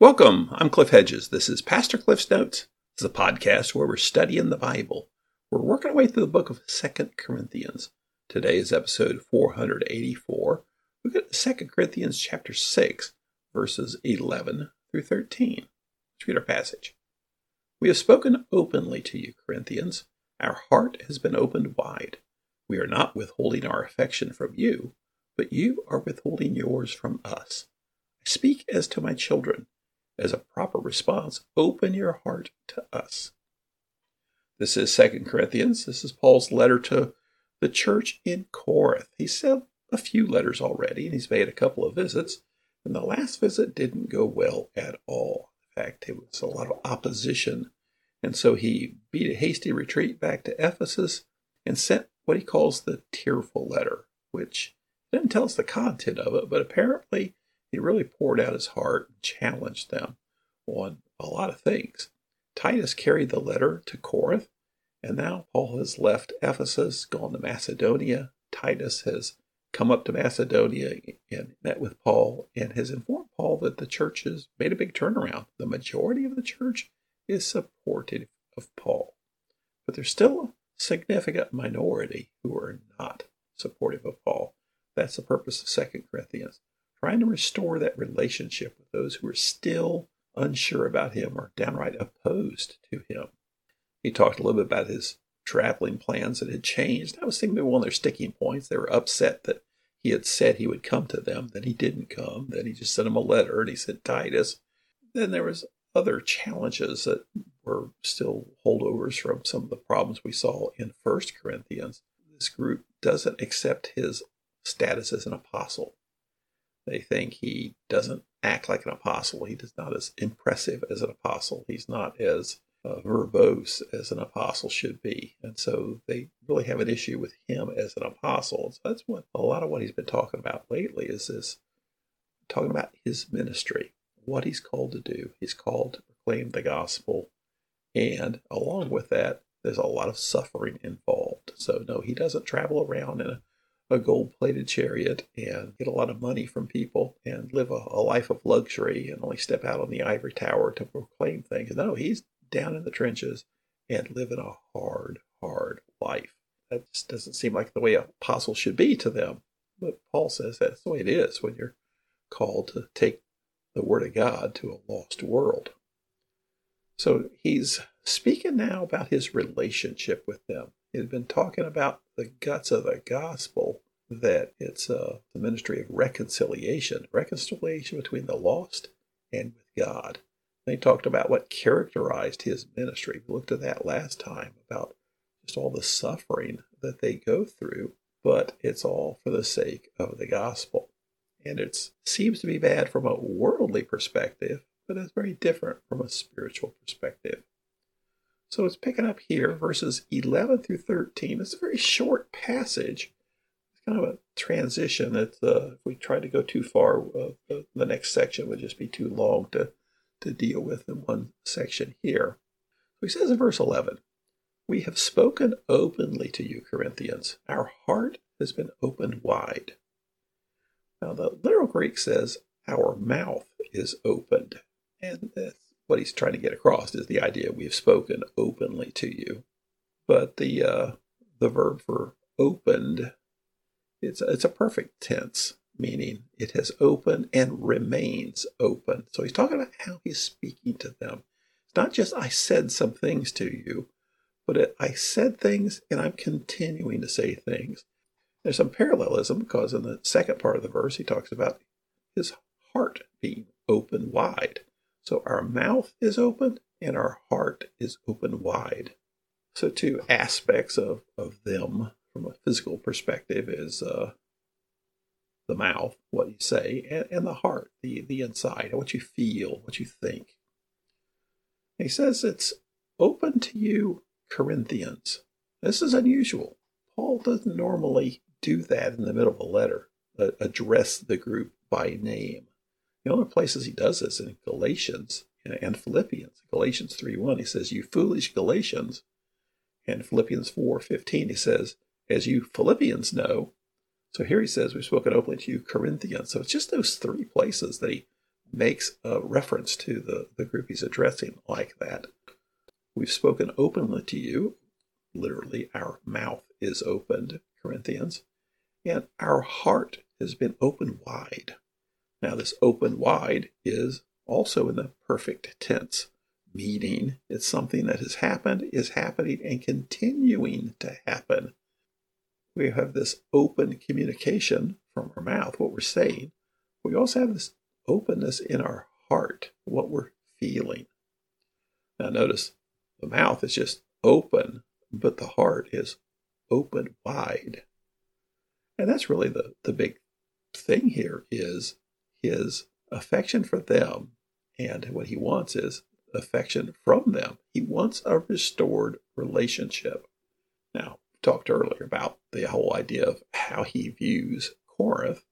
Welcome. I'm Cliff Hedges. This is Pastor Cliff's Notes. Is a podcast where we're studying the Bible. We're working our way through the book of Second Corinthians. Today is episode 484. We get Second Corinthians chapter 6, verses 11 through 13. Let's read our passage. We have spoken openly to you, Corinthians. Our heart has been opened wide. We are not withholding our affection from you, but you are withholding yours from us. I speak as to my children. As a proper response, open your heart to us. This is Second Corinthians. This is Paul's letter to the church in Corinth. He sent a few letters already, and he's made a couple of visits. And the last visit didn't go well at all. In fact, it was a lot of opposition. And so he beat a hasty retreat back to Ephesus and sent what he calls the tearful letter, which doesn't tell us the content of it, but apparently he really poured out his heart and challenged them on a lot of things. Titus carried the letter to Corinth, and now Paul has left Ephesus, gone to Macedonia. Titus has come up to Macedonia and met with Paul and has informed Paul that the church has made a big turnaround. The majority of the church is supportive of Paul, but there's still a significant minority who are not supportive of Paul. That's the purpose of Second Corinthians trying to restore that relationship with those who are still unsure about him or downright opposed to him. He talked a little bit about his traveling plans that had changed. That was seeming to be one of their sticking points. They were upset that he had said he would come to them, then he didn't come, then he just sent them a letter and he sent Titus. Then there was other challenges that were still holdovers from some of the problems we saw in First Corinthians. This group doesn't accept his status as an apostle. They think he doesn't act like an apostle. He is not as impressive as an apostle. He's not as uh, verbose as an apostle should be. And so they really have an issue with him as an apostle. So that's what a lot of what he's been talking about lately is this talking about his ministry, what he's called to do. He's called to proclaim the gospel. And along with that, there's a lot of suffering involved. So no, he doesn't travel around in a a gold plated chariot and get a lot of money from people and live a, a, life of luxury and only step out on the ivory tower to proclaim things. No, he's down in the trenches and living a hard, hard life. That just doesn't seem like the way an apostle should be to them. But Paul says that's the way it is when you're called to take the word of God to a lost world. So he's speaking now about his relationship with them. He's been talking about the guts of the gospel that it's a, the ministry of reconciliation, reconciliation between the lost and with God. They talked about what characterized his ministry. We looked at that last time about just all the suffering that they go through, but it's all for the sake of the gospel. And it seems to be bad from a worldly perspective, but it's very different from a spiritual perspective. So it's picking up here, verses 11 through 13. It's a very short passage. Kind of a transition. that uh, if we try to go too far, uh, the, the next section would just be too long to, to deal with in one section here. So he says in verse 11, We have spoken openly to you, Corinthians. Our heart has been opened wide. Now, the literal Greek says, Our mouth is opened. And that's what he's trying to get across is the idea we've spoken openly to you. But the uh, the verb for opened, it's a, it's a perfect tense, meaning it has opened and remains open. So he's talking about how he's speaking to them. It's not just I said some things to you, but it, I said things and I'm continuing to say things. There's some parallelism because in the second part of the verse he talks about his heart being open wide. So our mouth is open and our heart is open wide. So two aspects of, of them from a physical perspective is uh, the mouth, what you say, and, and the heart, the, the inside, what you feel, what you think. He says it's open to you, Corinthians. This is unusual. Paul doesn't normally do that in the middle of a letter, uh, address the group by name. The only places he does this in Galatians and Philippians. Galatians 3.1, he says, You foolish Galatians. And Philippians 4.15, he says, As you Philippians know. So here he says, We've spoken openly to you Corinthians. So it's just those three places that he makes a reference to the, the group he's addressing like that. We've spoken openly to you. Literally, our mouth is opened, Corinthians, and our heart has been opened wide. Now, this open wide is also in the perfect tense, meaning it's something that has happened, is happening, and continuing to happen. We have this open communication from our mouth, what we're saying. We also have this openness in our heart, what we're feeling. Now, notice the mouth is just open, but the heart is open wide. And that's really the, the big thing here is his affection for them. And what he wants is affection from them. He wants a restored relationship. Talked earlier about the whole idea of how he views Corinth.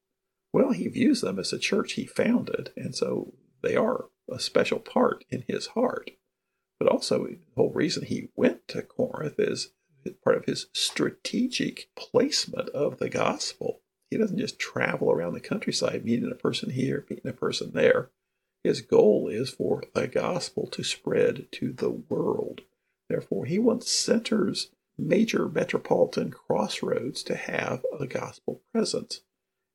Well, he views them as a church he founded, and so they are a special part in his heart. But also, the whole reason he went to Corinth is part of his strategic placement of the gospel. He doesn't just travel around the countryside meeting a person here, meeting a person there. His goal is for the gospel to spread to the world. Therefore, he wants centers, major metropolitan crossroads to have a gospel presence.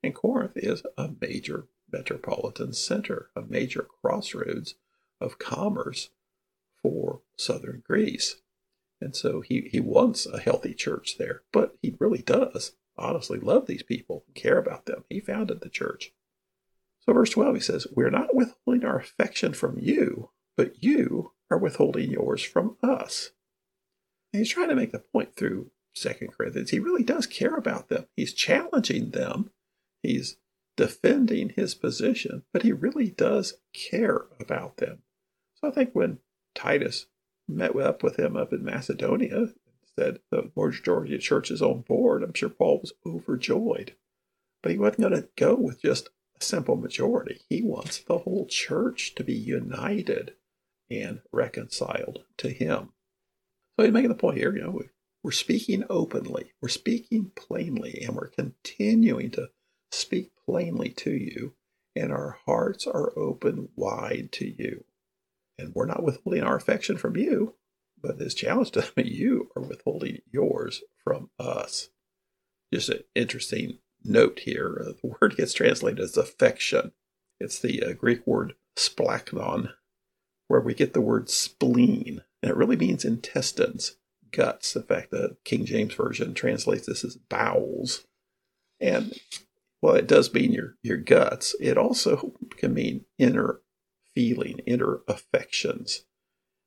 And Corinth is a major metropolitan center, a major crossroads of commerce for southern Greece. And so he, he wants a healthy church there, but he really does honestly love these people, and care about them. He founded the church. So, verse 12, he says, We're not withholding our affection from you, but you are withholding yours from us. He's trying to make the point through Second Corinthians. He really does care about them. He's challenging them. He's defending his position, but he really does care about them. So I think when Titus met up with him up in Macedonia, and said the majority of churches on board, I'm sure Paul was overjoyed. But he wasn't going to go with just a simple majority. He wants the whole church to be united and reconciled to him. So he's making the point here, you know, we're speaking openly, we're speaking plainly, and we're continuing to speak plainly to you, and our hearts are open wide to you. And we're not withholding our affection from you, but this challenge to them, you are withholding yours from us. Just an interesting note here. Uh, the word gets translated as affection. It's the uh, Greek word splanchnon, where we get the word spleen, and it really means intestines, guts. In fact, the King James Version translates this as bowels. And while it does mean your, your guts, it also can mean inner feeling, inner affections.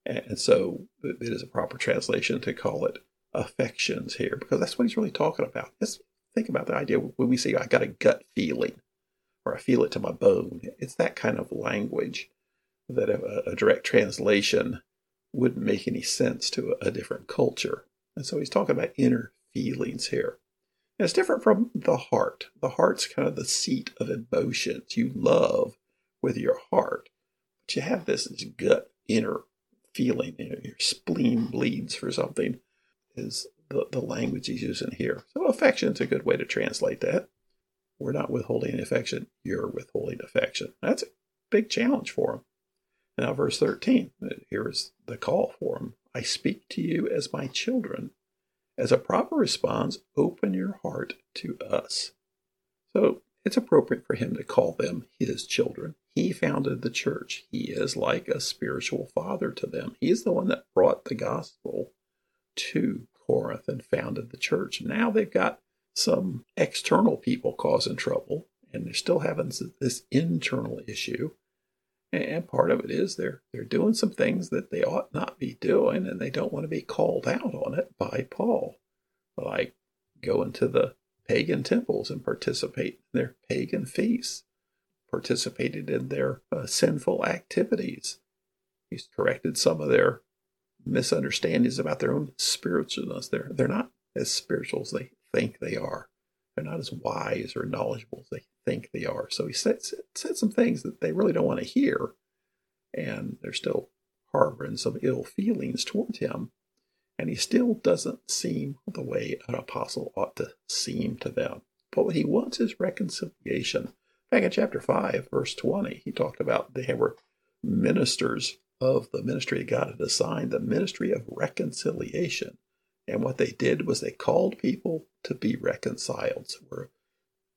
And so it is a proper translation to call it affections here because that's what he's really talking about. Let's think about the idea when we say, I got a gut feeling or I feel it to my bone. It's that kind of language that a, a direct translation wouldn't make any sense to a, different culture. And so he's talking about inner feelings here. And it's different from the heart. The heart's kind of the seat of emotions. You love with your heart, but you have this, this gut inner feeling, you know, your spleen bleeds for something, is the, the language he's using here. So affection's a good way to translate that. We're not withholding affection, you're withholding affection. That's a big challenge for him. Now, verse 13, here is the call for him. I speak to you as my children. As a proper response, open your heart to us. So it's appropriate for him to call them his children. He founded the church. He is like a spiritual father to them. He's the one that brought the gospel to Corinth and founded the church. Now they've got some external people causing trouble, and they're still having this internal issue. And part of it is they're they're doing some things that they ought not be doing, and they don't want to be called out on it by Paul, like going to the pagan temples and participate in their pagan feasts, participated in their uh, sinful activities. He's corrected some of their misunderstandings about their own spiritualness. They're, they're not as spiritual as they think they are. They're not as wise or knowledgeable as they think they are. So he said, said some things that they really don't want to hear, and they're still harboring some ill feelings towards him and he still doesn't seem the way an apostle ought to seem to them. But what he wants is reconciliation Back in chapter 5, verse 20, he talked about they were ministers of the ministry God had assigned, the ministry of reconciliation. And what they did was they called people to be reconciled. So we're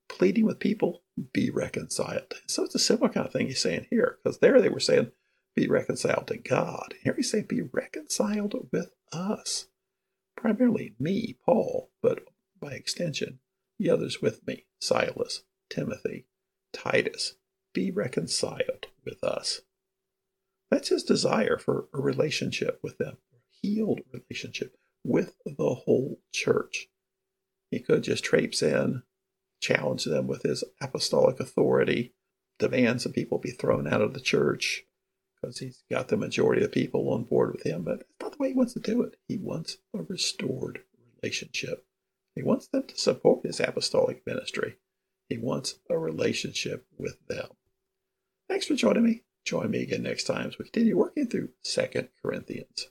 pleading with people, be reconciled. So it's a similar kind of thing he's saying here, because there they were saying, be reconciled to God. Here he's saying, be reconciled with us. Primarily me, Paul, but by extension, the others with me, Silas, Timothy, Titus. Be reconciled with us. That's his desire for a relationship with them, a healed relationship with the whole church. He could just traipse in, challenge them with his apostolic authority, demand some people be thrown out of the church because he's got the majority of people on board with him. But that's not the way he wants to do it. He wants a restored relationship. He wants them to support his apostolic ministry. He wants a relationship with them. Thanks for joining me. Join me again next time as we continue working through Second Corinthians.